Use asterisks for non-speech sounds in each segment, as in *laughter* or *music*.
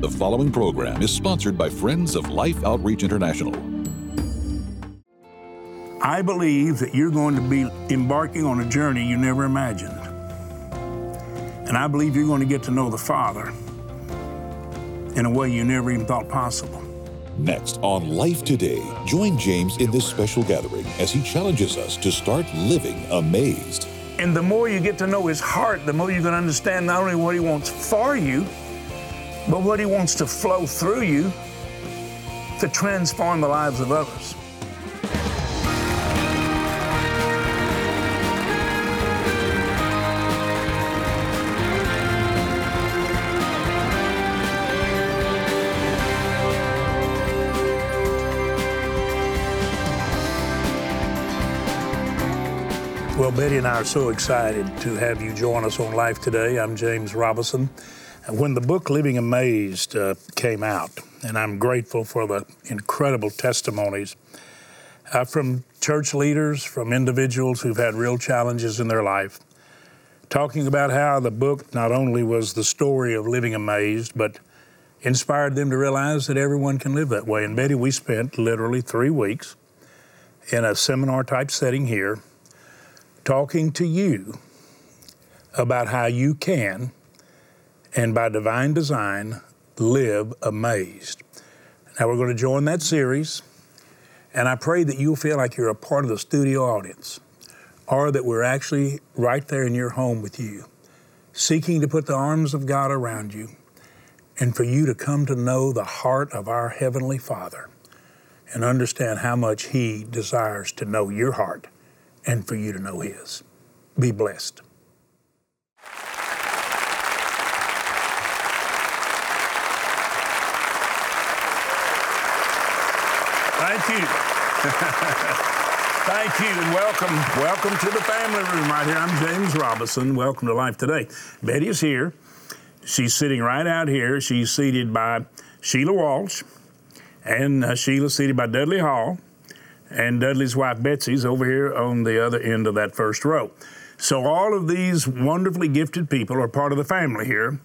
The following program is sponsored by Friends of Life Outreach International. I believe that you're going to be embarking on a journey you never imagined. And I believe you're going to get to know the Father in a way you never even thought possible. Next on Life Today, join James in this special gathering as he challenges us to start living amazed. And the more you get to know His heart, the more you're going to understand not only what He wants for you, but what He wants to flow through you to transform the lives of others. Well, Betty and I are so excited to have you join us on Life Today. I'm James Robison. When the book Living Amazed uh, came out, and I'm grateful for the incredible testimonies uh, from church leaders, from individuals who've had real challenges in their life, talking about how the book not only was the story of living amazed, but inspired them to realize that everyone can live that way. And Betty, we spent literally three weeks in a seminar type setting here talking to you about how you can, and by divine design, live amazed. Now, we're going to join that series, and I pray that you'll feel like you're a part of the studio audience, or that we're actually right there in your home with you, seeking to put the arms of God around you, and for you to come to know the heart of our Heavenly Father and understand how much He desires to know your heart and for you to know His. Be blessed. Thank you. *laughs* Thank you and welcome. Welcome to the family room right here. I'm James Robison. Welcome to Life Today. Betty is here. She's sitting right out here. She's seated by Sheila Walsh, and uh, Sheila's seated by Dudley Hall and Dudley's wife Betsy's over here on the other end of that first row. So all of these wonderfully gifted people are part of the family here.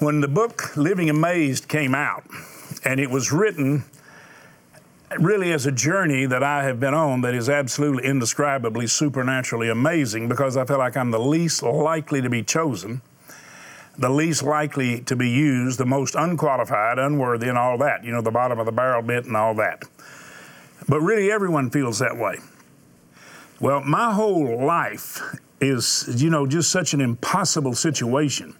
When the book Living Amazed came out, and it was written really is a journey that I have been on that is absolutely indescribably supernaturally amazing because I feel like I'm the least likely to be chosen, the least likely to be used, the most unqualified, unworthy, and all that. You know, the bottom of the barrel bit and all that. But really, everyone feels that way. Well, my whole life is, you know, just such an impossible situation.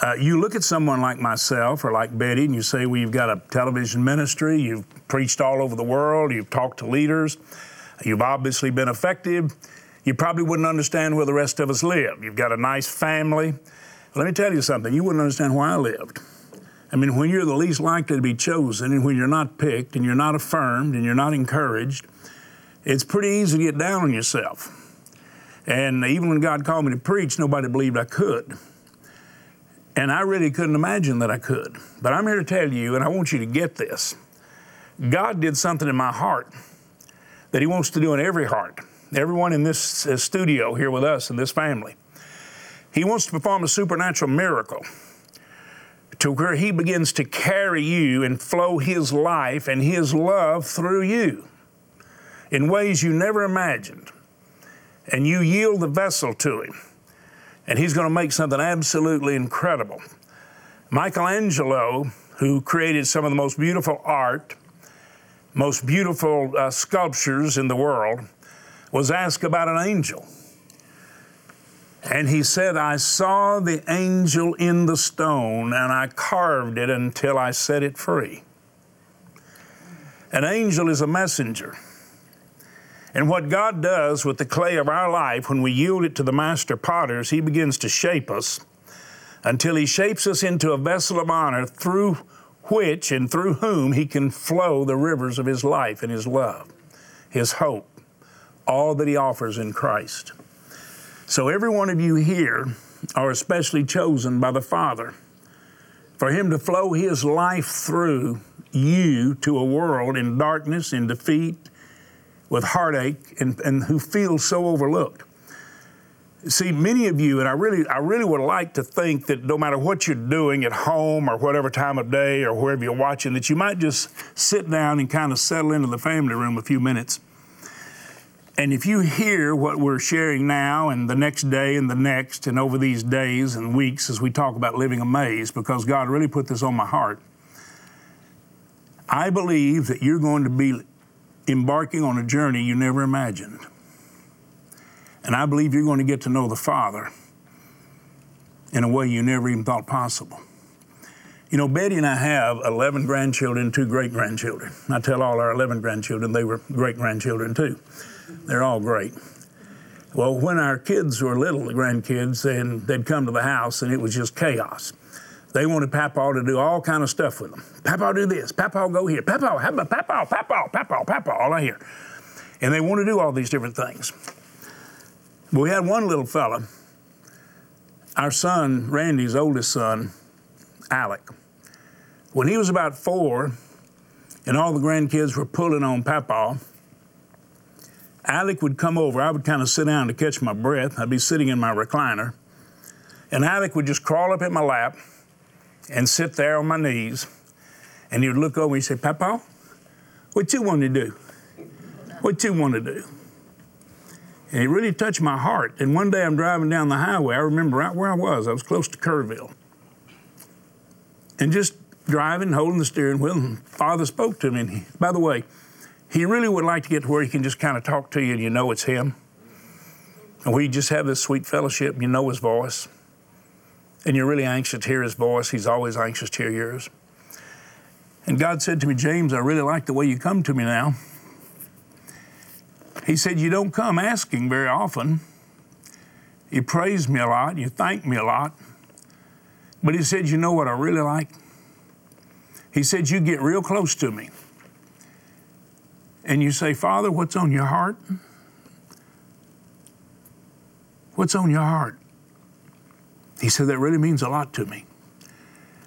Uh, you look at someone like myself or like Betty, and you say, Well, you've got a television ministry, you've preached all over the world, you've talked to leaders, you've obviously been effective. You probably wouldn't understand where the rest of us live. You've got a nice family. Let me tell you something, you wouldn't understand where I lived. I mean, when you're the least likely to be chosen and when you're not picked and you're not affirmed and you're not encouraged, it's pretty easy to get down on yourself. And even when God called me to preach, nobody believed I could. And I really couldn't imagine that I could. But I'm here to tell you, and I want you to get this God did something in my heart that He wants to do in every heart, everyone in this uh, studio here with us in this family. He wants to perform a supernatural miracle to where He begins to carry you and flow His life and His love through you in ways you never imagined. And you yield the vessel to Him, and He's going to make something absolutely incredible. Michelangelo, who created some of the most beautiful art, most beautiful uh, sculptures in the world, was asked about an angel. And he said, I saw the angel in the stone and I carved it until I set it free. An angel is a messenger. And what God does with the clay of our life when we yield it to the master potters, he begins to shape us until he shapes us into a vessel of honor through which and through whom he can flow the rivers of his life and his love, his hope, all that he offers in Christ. So every one of you here are especially chosen by the Father for Him to flow His life through you to a world in darkness, in defeat, with heartache, and, and who feel so overlooked. See, many of you, and I really, I really would like to think that no matter what you're doing at home or whatever time of day or wherever you're watching, that you might just sit down and kind of settle into the family room a few minutes. And if you hear what we're sharing now and the next day and the next and over these days and weeks as we talk about living amazed, because God really put this on my heart, I believe that you're going to be embarking on a journey you never imagined. And I believe you're going to get to know the Father in a way you never even thought possible. You know, Betty and I have 11 grandchildren, two great grandchildren. I tell all our 11 grandchildren they were great grandchildren too. They're all great. Well, when our kids were little, the grandkids, and they'd come to the house and it was just chaos. They wanted Papa to do all kind of stuff with them. Papa do this. Papa go here. Papa, how about Papa, Papa, Papa, Papa, all I hear. And they want to do all these different things. But we had one little fella, our son, Randy's oldest son, Alec. When he was about four, and all the grandkids were pulling on Papa, Alec would come over. I would kind of sit down to catch my breath. I'd be sitting in my recliner. And Alec would just crawl up in my lap and sit there on my knees. And he would look over and he'd say, Papa, what you want to do? What you want to do? And it really touched my heart. And one day I'm driving down the highway. I remember right where I was. I was close to Kerrville. And just driving, holding the steering wheel, and Father spoke to me. And he, by the way, he really would like to get to where he can just kind of talk to you and you know it's him. And we just have this sweet fellowship, you know his voice. And you're really anxious to hear his voice. He's always anxious to hear yours. And God said to me, James, I really like the way you come to me now. He said, You don't come asking very often. You praise me a lot, you thank me a lot. But he said, You know what I really like? He said, You get real close to me. And you say, Father, what's on your heart? What's on your heart? He said, That really means a lot to me.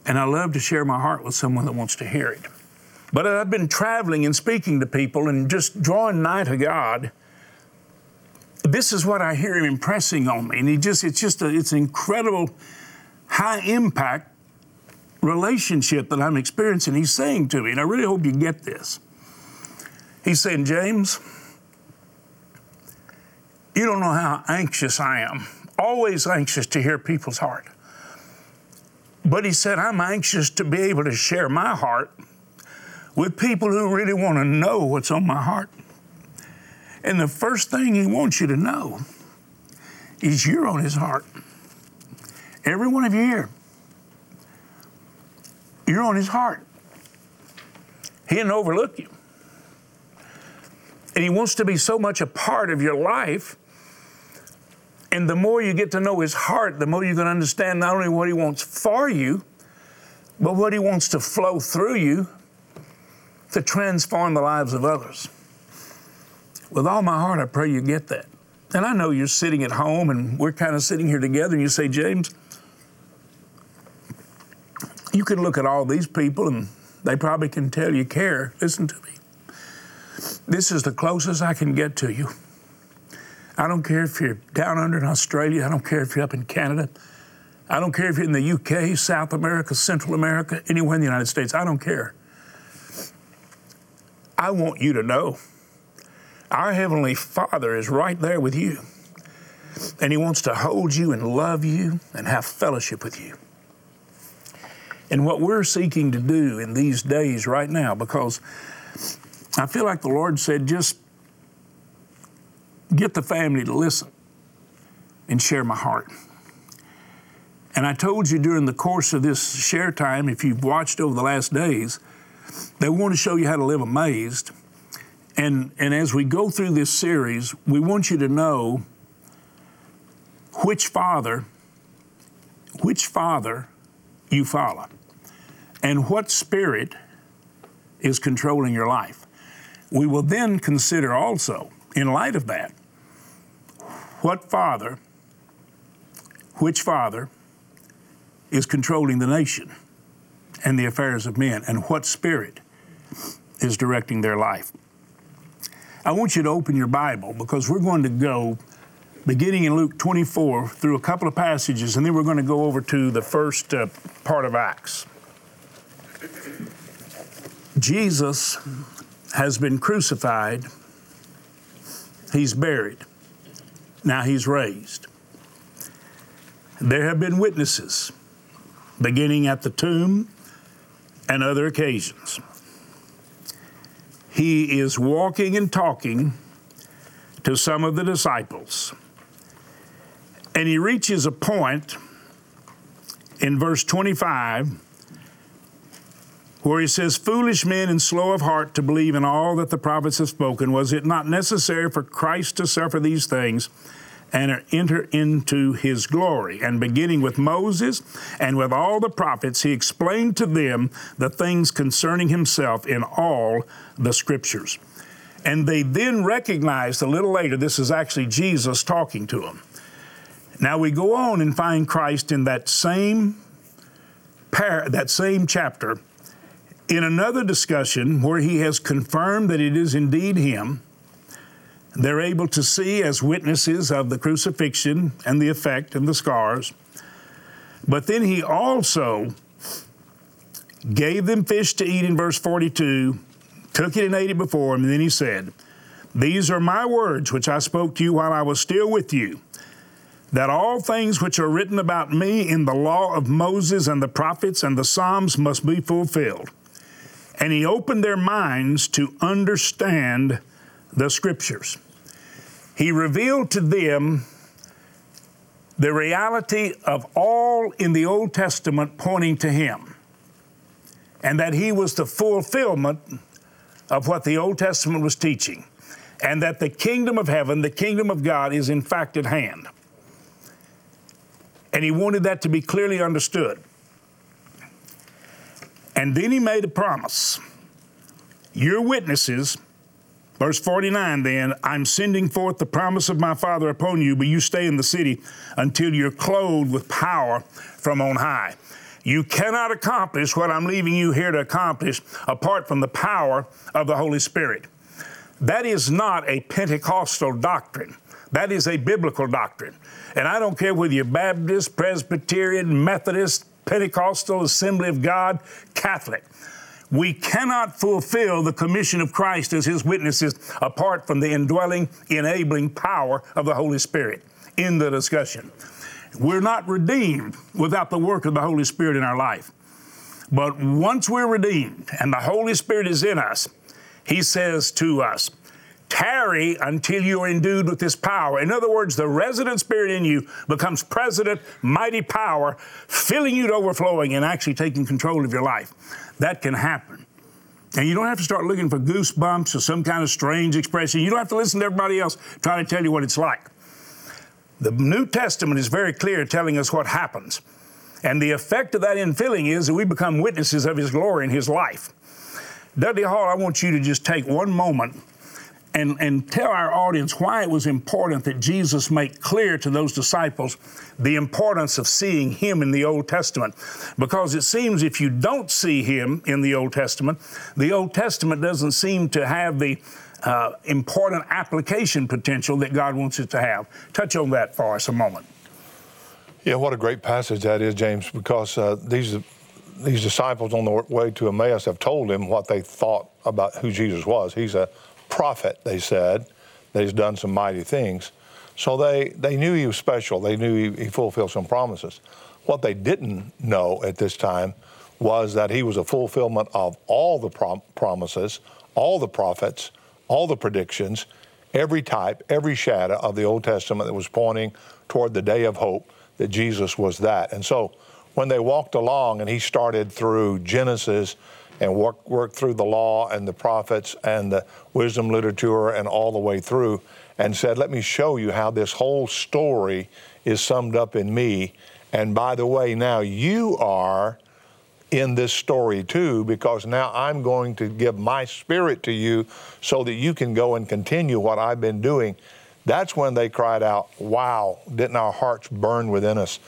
And I love to share my heart with someone that wants to hear it. But I've been traveling and speaking to people and just drawing nigh to God. This is what I hear him impressing on me. And he just, it's just a, it's an incredible high impact relationship that I'm experiencing. He's saying to me, and I really hope you get this. He's saying, James, you don't know how anxious I am. Always anxious to hear people's heart. But he said, I'm anxious to be able to share my heart with people who really want to know what's on my heart. And the first thing he wants you to know is you're on his heart. Every one of you here, you're on his heart. He didn't overlook you. And he wants to be so much a part of your life. And the more you get to know his heart, the more you can understand not only what he wants for you, but what he wants to flow through you to transform the lives of others. With all my heart, I pray you get that. And I know you're sitting at home and we're kind of sitting here together, and you say, James, you can look at all these people and they probably can tell you care. Listen to me. This is the closest I can get to you. I don't care if you're down under in Australia, I don't care if you're up in Canada, I don't care if you're in the UK, South America, Central America, anywhere in the United States, I don't care. I want you to know our Heavenly Father is right there with you. And He wants to hold you and love you and have fellowship with you. And what we're seeking to do in these days right now, because I feel like the Lord said, just get the family to listen and share my heart. And I told you during the course of this share time, if you've watched over the last days, they want to show you how to live amazed. And, and as we go through this series, we want you to know which father, which father you follow, and what spirit is controlling your life. We will then consider also, in light of that, what father, which father is controlling the nation and the affairs of men, and what spirit is directing their life. I want you to open your Bible because we're going to go beginning in Luke 24 through a couple of passages, and then we're going to go over to the first uh, part of Acts. Jesus has been crucified, he's buried, now he's raised. There have been witnesses beginning at the tomb and other occasions. He is walking and talking to some of the disciples. And he reaches a point in verse 25 where he says, Foolish men and slow of heart to believe in all that the prophets have spoken, was it not necessary for Christ to suffer these things and enter into his glory? And beginning with Moses and with all the prophets, he explained to them the things concerning himself in all the scriptures. And they then recognized a little later this is actually Jesus talking to them. Now we go on and find Christ in that same par- that same chapter in another discussion where he has confirmed that it is indeed him. They're able to see as witnesses of the crucifixion and the effect and the scars. But then he also gave them fish to eat in verse 42, took it and ate it before him, and then he said, These are my words which I spoke to you while I was still with you that all things which are written about me in the law of Moses and the prophets and the Psalms must be fulfilled. And he opened their minds to understand the scriptures. He revealed to them the reality of all in the Old Testament pointing to him, and that he was the fulfillment of what the Old Testament was teaching, and that the kingdom of heaven, the kingdom of God, is in fact at hand. And he wanted that to be clearly understood. And then he made a promise. Your witnesses, verse 49 then, I'm sending forth the promise of my Father upon you, but you stay in the city until you're clothed with power from on high. You cannot accomplish what I'm leaving you here to accomplish apart from the power of the Holy Spirit. That is not a Pentecostal doctrine. That is a biblical doctrine. And I don't care whether you're Baptist, Presbyterian, Methodist, Pentecostal, Assembly of God, Catholic. We cannot fulfill the commission of Christ as His witnesses apart from the indwelling, enabling power of the Holy Spirit in the discussion. We're not redeemed without the work of the Holy Spirit in our life. But once we're redeemed and the Holy Spirit is in us, He says to us, tarry until you are endued with this power. In other words, the resident spirit in you becomes president, mighty power, filling you to overflowing and actually taking control of your life. That can happen. And you don't have to start looking for goosebumps or some kind of strange expression. You don't have to listen to everybody else trying to tell you what it's like. The New Testament is very clear telling us what happens. And the effect of that infilling is that we become witnesses of His glory in His life. Dudley Hall, I want you to just take one moment and, and tell our audience why it was important that Jesus make clear to those disciples the importance of seeing Him in the Old Testament. Because it seems if you don't see Him in the Old Testament, the Old Testament doesn't seem to have the uh, important application potential that God wants it to have. Touch on that for us a moment. Yeah, what a great passage that is, James, because uh, these these disciples on the way to Emmaus have told him what they thought about who Jesus was. He's a prophet, they said, that he's done some mighty things. So they, they knew he was special. They knew he, he fulfilled some promises. What they didn't know at this time was that he was a fulfillment of all the prom- promises, all the prophets, all the predictions, every type, every shadow of the Old Testament that was pointing toward the day of hope that Jesus was that. And so when they walked along and he started through Genesis and work, work through the law and the prophets and the wisdom literature and all the way through and said, Let me show you how this whole story is summed up in me. And by the way, now you are in this story too, because now I'm going to give my spirit to you so that you can go and continue what I've been doing. That's when they cried out, Wow, didn't our hearts burn within us?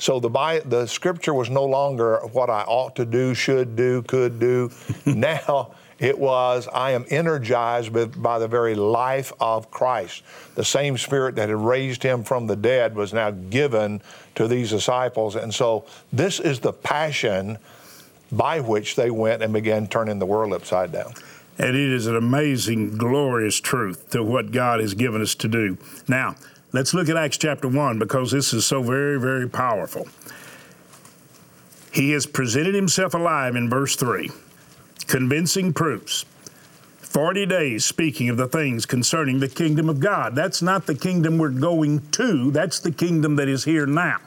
So the, the scripture was no longer what I ought to do, should do, could do. *laughs* now it was, I am energized by the very life of Christ. The same spirit that had raised him from the dead was now given to these disciples. And so this is the passion by which they went and began turning the world upside down. And it is an amazing, glorious truth to what God has given us to do. Now, let's look at Acts chapter 1 because this is so very, very powerful. He has presented himself alive in verse 3 convincing proofs. 40 days speaking of the things concerning the kingdom of God. That's not the kingdom we're going to, that's the kingdom that is here now.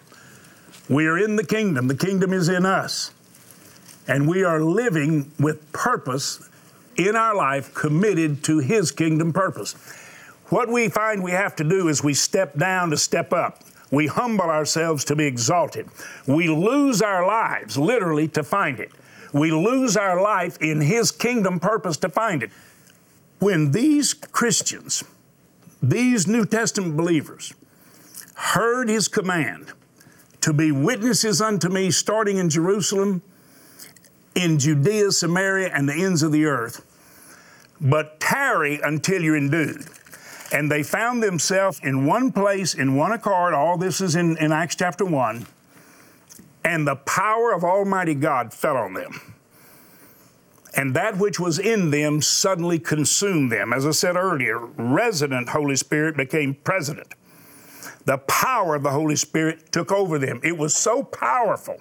We are in the kingdom, the kingdom is in us. And we are living with purpose in our life, committed to His kingdom purpose. What we find we have to do is we step down to step up. We humble ourselves to be exalted. We lose our lives, literally, to find it we lose our life in His kingdom purpose to find it. When these Christians, these New Testament believers, heard His command to be witnesses unto me, starting in Jerusalem, in Judea, Samaria, and the ends of the earth, but tarry until you're endued. And they found themselves in one place, in one accord. All this is in, in Acts chapter 1 and the power of Almighty God fell on them. And that which was in them suddenly consumed them. As I said earlier, resident Holy Spirit became president. The power of the Holy Spirit took over them. It was so powerful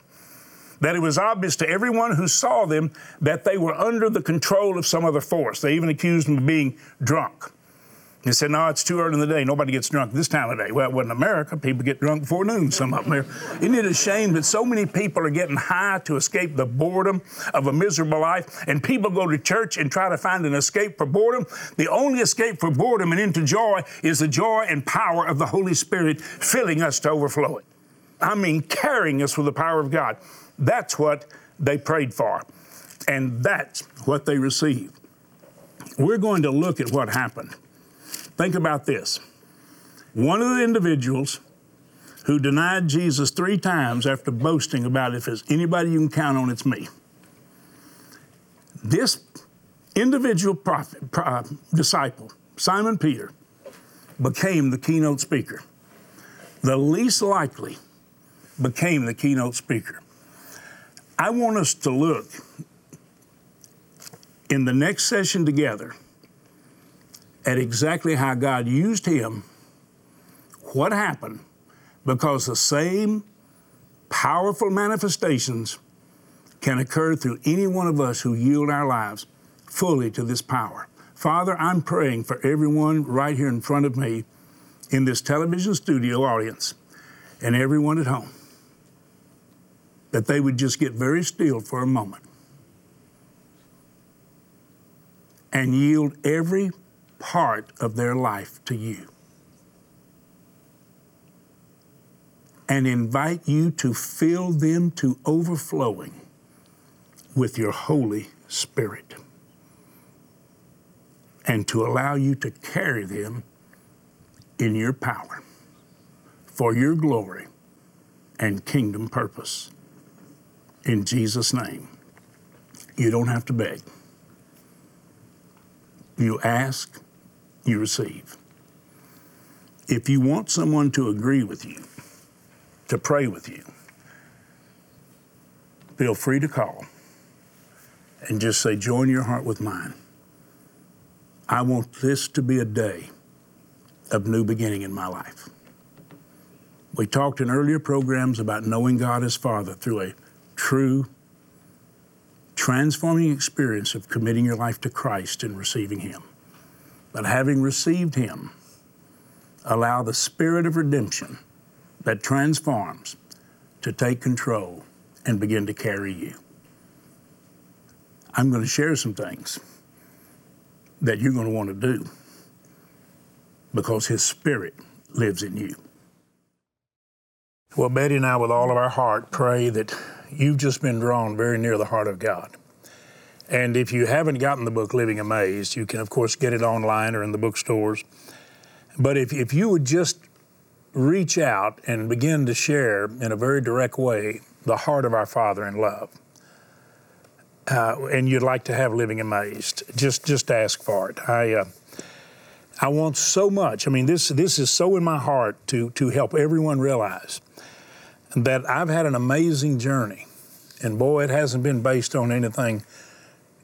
that it was obvious to everyone who saw them that they were under the control of some other force. They even accused them of being drunk. He said, No, it's too early in the day. Nobody gets drunk this time of day. Well, it wasn't America. People get drunk before noon, some of them. Isn't it a shame that so many people are getting high to escape the boredom of a miserable life? And people go to church and try to find an escape for boredom. The only escape for boredom and into joy is the joy and power of the Holy Spirit filling us to overflow it. I mean, carrying us with the power of God. That's what they prayed for. And that's what they received. We're going to look at what happened Think about this. One of the individuals who denied Jesus three times after boasting about if there's anybody you can count on, it's me. This individual prophet, uh, disciple, Simon Peter, became the keynote speaker. The least likely became the keynote speaker. I want us to look in the next session together at exactly how God used him, what happened, because the same powerful manifestations can occur through any one of us who yield our lives fully to this power. Father, I'm praying for everyone right here in front of me in this television studio audience and everyone at home that they would just get very still for a moment and yield every part of their life to you and invite you to fill them to overflowing with your Holy Spirit and to allow you to carry them in your power for your glory and kingdom purpose. In Jesus' name, you don't have to beg. You ask, you receive. If you want someone to agree with you, to pray with you, feel free to call and just say, Join your heart with mine. I want this to be a day of new beginning in my life. We talked in earlier programs about knowing God as Father through a true, transforming experience of committing your life to Christ and receiving Him. But having received him, allow the spirit of redemption that transforms to take control and begin to carry you. I'm going to share some things that you're going to want to do because His Spirit lives in you. Well, Betty and I, with all of our heart, pray that you've just been drawn very near the heart of God. And if you haven't gotten the book Living Amazed, you can, of course, get it online or in the bookstores. But if, if you would just reach out and begin to share in a very direct way the heart of our Father in love, uh, and you'd like to have living amazed, just just ask for it. I uh, I want so much. I mean, this this is so in my heart to to help everyone realize that I've had an amazing journey, and boy, it hasn't been based on anything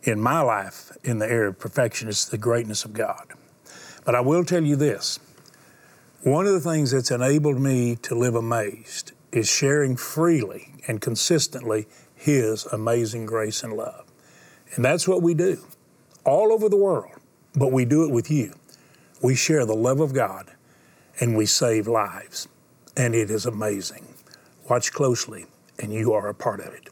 in my life in the area of perfection. It's the greatness of God. But I will tell you this one of the things that's enabled me to live amazed is sharing freely and consistently His amazing grace and love. And that's what we do all over the world, but we do it with you. We share the love of God and we save lives. And it is amazing. Watch closely, and you are a part of it.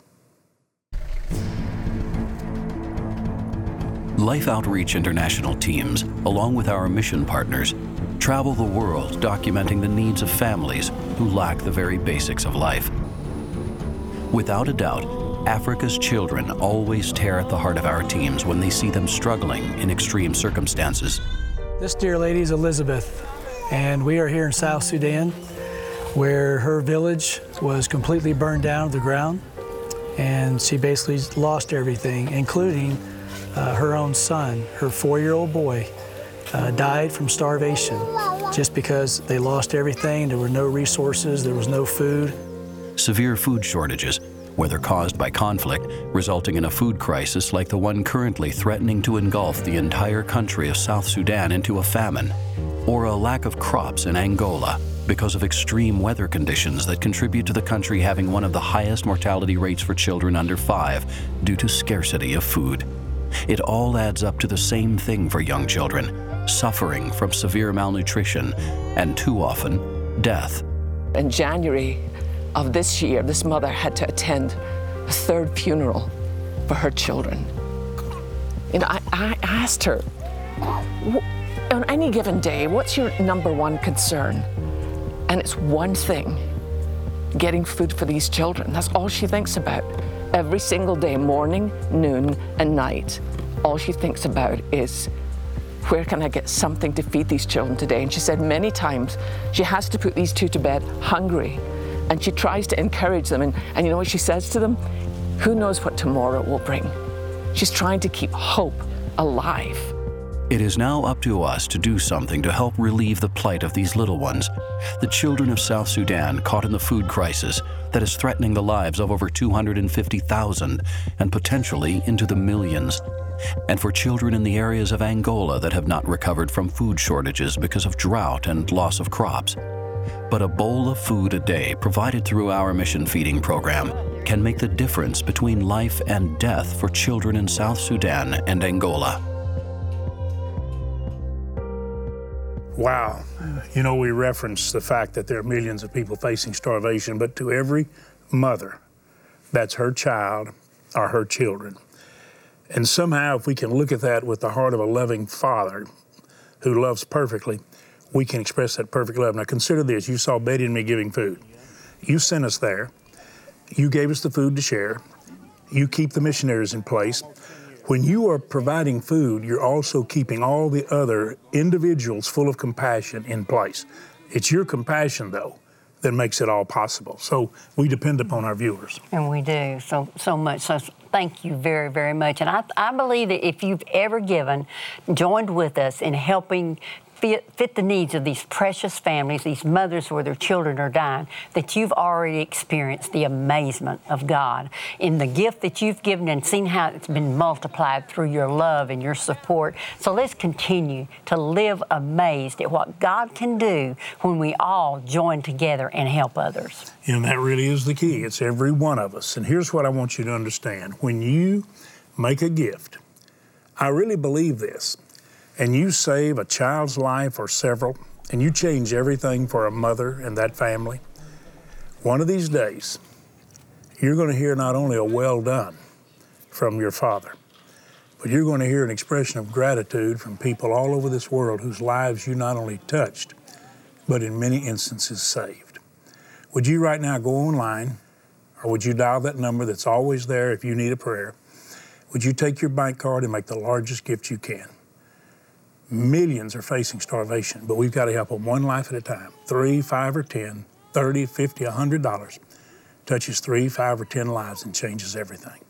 Life Outreach International teams, along with our mission partners, travel the world documenting the needs of families who lack the very basics of life. Without a doubt, Africa's children always tear at the heart of our teams when they see them struggling in extreme circumstances. This dear lady is Elizabeth, and we are here in South Sudan where her village was completely burned down to the ground, and she basically lost everything, including uh, her own son, her four year old boy, uh, died from starvation just because they lost everything. There were no resources, there was no food. Severe food shortages, whether caused by conflict, resulting in a food crisis like the one currently threatening to engulf the entire country of South Sudan into a famine, or a lack of crops in Angola because of extreme weather conditions that contribute to the country having one of the highest mortality rates for children under five due to scarcity of food. It all adds up to the same thing for young children suffering from severe malnutrition and too often death. In January of this year, this mother had to attend a third funeral for her children. And I, I asked her, on any given day, what's your number one concern? And it's one thing getting food for these children. That's all she thinks about. Every single day, morning, noon, and night, all she thinks about is where can I get something to feed these children today? And she said many times she has to put these two to bed hungry. And she tries to encourage them. And, and you know what she says to them? Who knows what tomorrow will bring? She's trying to keep hope alive. It is now up to us to do something to help relieve the plight of these little ones, the children of South Sudan caught in the food crisis that is threatening the lives of over 250,000 and potentially into the millions. And for children in the areas of Angola that have not recovered from food shortages because of drought and loss of crops. But a bowl of food a day provided through our mission feeding program can make the difference between life and death for children in South Sudan and Angola. Wow. You know, we reference the fact that there are millions of people facing starvation, but to every mother, that's her child or her children. And somehow, if we can look at that with the heart of a loving father who loves perfectly, we can express that perfect love. Now, consider this you saw Betty and me giving food. You sent us there, you gave us the food to share, you keep the missionaries in place. When you are providing food, you're also keeping all the other individuals full of compassion in place. It's your compassion, though, that makes it all possible. So we depend upon our viewers. And we do so so much. So thank you very very much. And I, I believe that if you've ever given, joined with us in helping fit, fit the needs of these precious families, these mothers where their children are dying, that you've already experienced the amazement of God in the gift that you've given and seen how it's been multiplied through your love and your support. So let's continue to live amazed at what God can do when we all join together and help others. And that really is the key. It's every one of us. And here's what I want you to understand when you make a gift, I really believe this and you save a child's life or several, and you change everything for a mother and that family, one of these days, you're going to hear not only a well done from your father, but you're going to hear an expression of gratitude from people all over this world whose lives you not only touched, but in many instances saved. Would you right now go online, or would you dial that number that's always there if you need a prayer? Would you take your bank card and make the largest gift you can? Millions are facing starvation, but we've got to help them one life at a time. Three, five, or ten, thirty, fifty, a hundred dollars touches three, five, or ten lives and changes everything.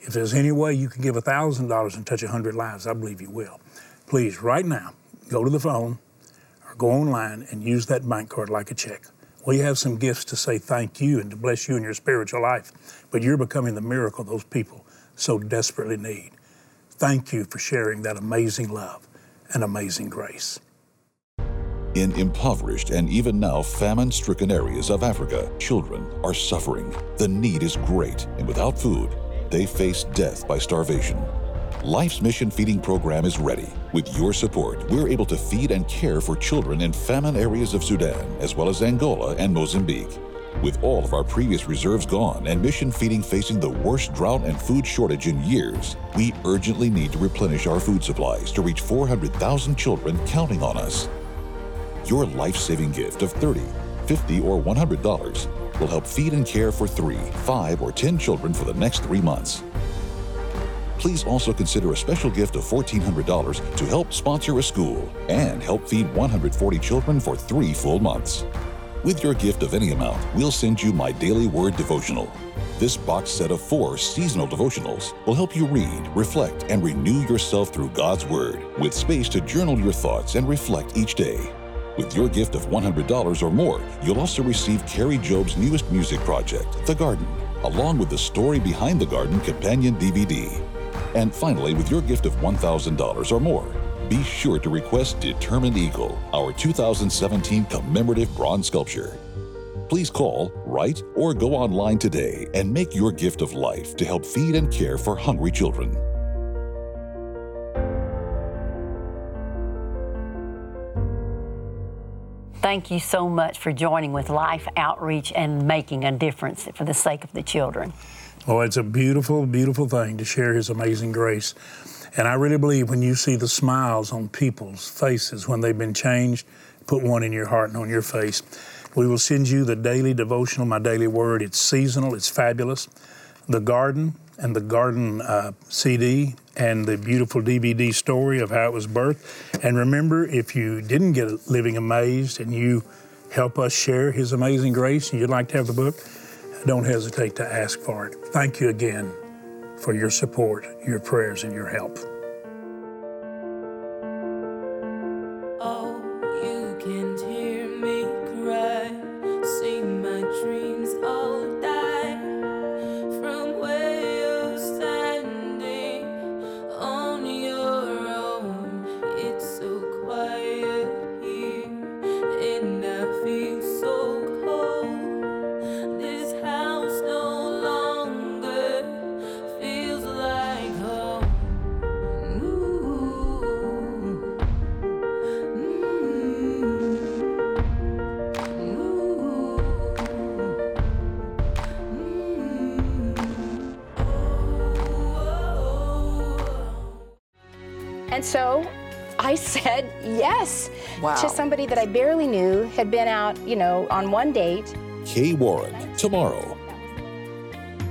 If there's any way you can give a $1,000 and touch a 100 lives, I believe you will. Please, right now, go to the phone or go online and use that bank card like a check. We have some gifts to say thank you and to bless you in your spiritual life, but you're becoming the miracle those people so desperately need. Thank you for sharing that amazing love and amazing grace. In impoverished and even now famine stricken areas of Africa, children are suffering. The need is great, and without food, they face death by starvation. Life's Mission Feeding Program is ready. With your support, we're able to feed and care for children in famine areas of Sudan, as well as Angola and Mozambique. With all of our previous reserves gone and Mission Feeding facing the worst drought and food shortage in years, we urgently need to replenish our food supplies to reach 400,000 children counting on us. Your life saving gift of $30, $50, or $100 will help feed and care for three, five, or 10 children for the next three months. Please also consider a special gift of $1,400 to help sponsor a school and help feed 140 children for three full months. With your gift of any amount, we'll send you my daily word devotional. This box set of four seasonal devotionals will help you read, reflect, and renew yourself through God's Word, with space to journal your thoughts and reflect each day. With your gift of $100 or more, you'll also receive Kari Jobe's newest music project, The Garden, along with the story behind the garden companion DVD. And finally, with your gift of $1,000 or more, be sure to request Determined Eagle, our 2017 commemorative bronze sculpture. Please call, write, or go online today and make your gift of life to help feed and care for hungry children. Thank you so much for joining with Life Outreach and making a difference for the sake of the children. Oh, it's a beautiful, beautiful thing to share His amazing grace. And I really believe when you see the smiles on people's faces when they've been changed, put one in your heart and on your face. We will send you the daily devotional, my daily word. It's seasonal, it's fabulous. The garden and the garden uh, CD and the beautiful DVD story of how it was birthed. And remember, if you didn't get Living Amazed and you help us share His amazing grace and you'd like to have the book, don't hesitate to ask for it. Thank you again for your support, your prayers, and your help. So I *laughs* said yes wow. to somebody that I barely knew, had been out, you know, on one date. Kay Warren, tomorrow.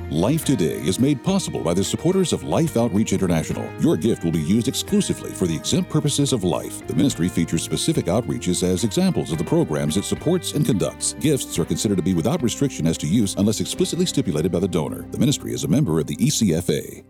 Life Today is made possible by the supporters of Life Outreach International. Your gift will be used exclusively for the exempt purposes of life. The ministry features specific outreaches as examples of the programs it supports and conducts. Gifts are considered to be without restriction as to use unless explicitly stipulated by the donor. The ministry is a member of the ECFA.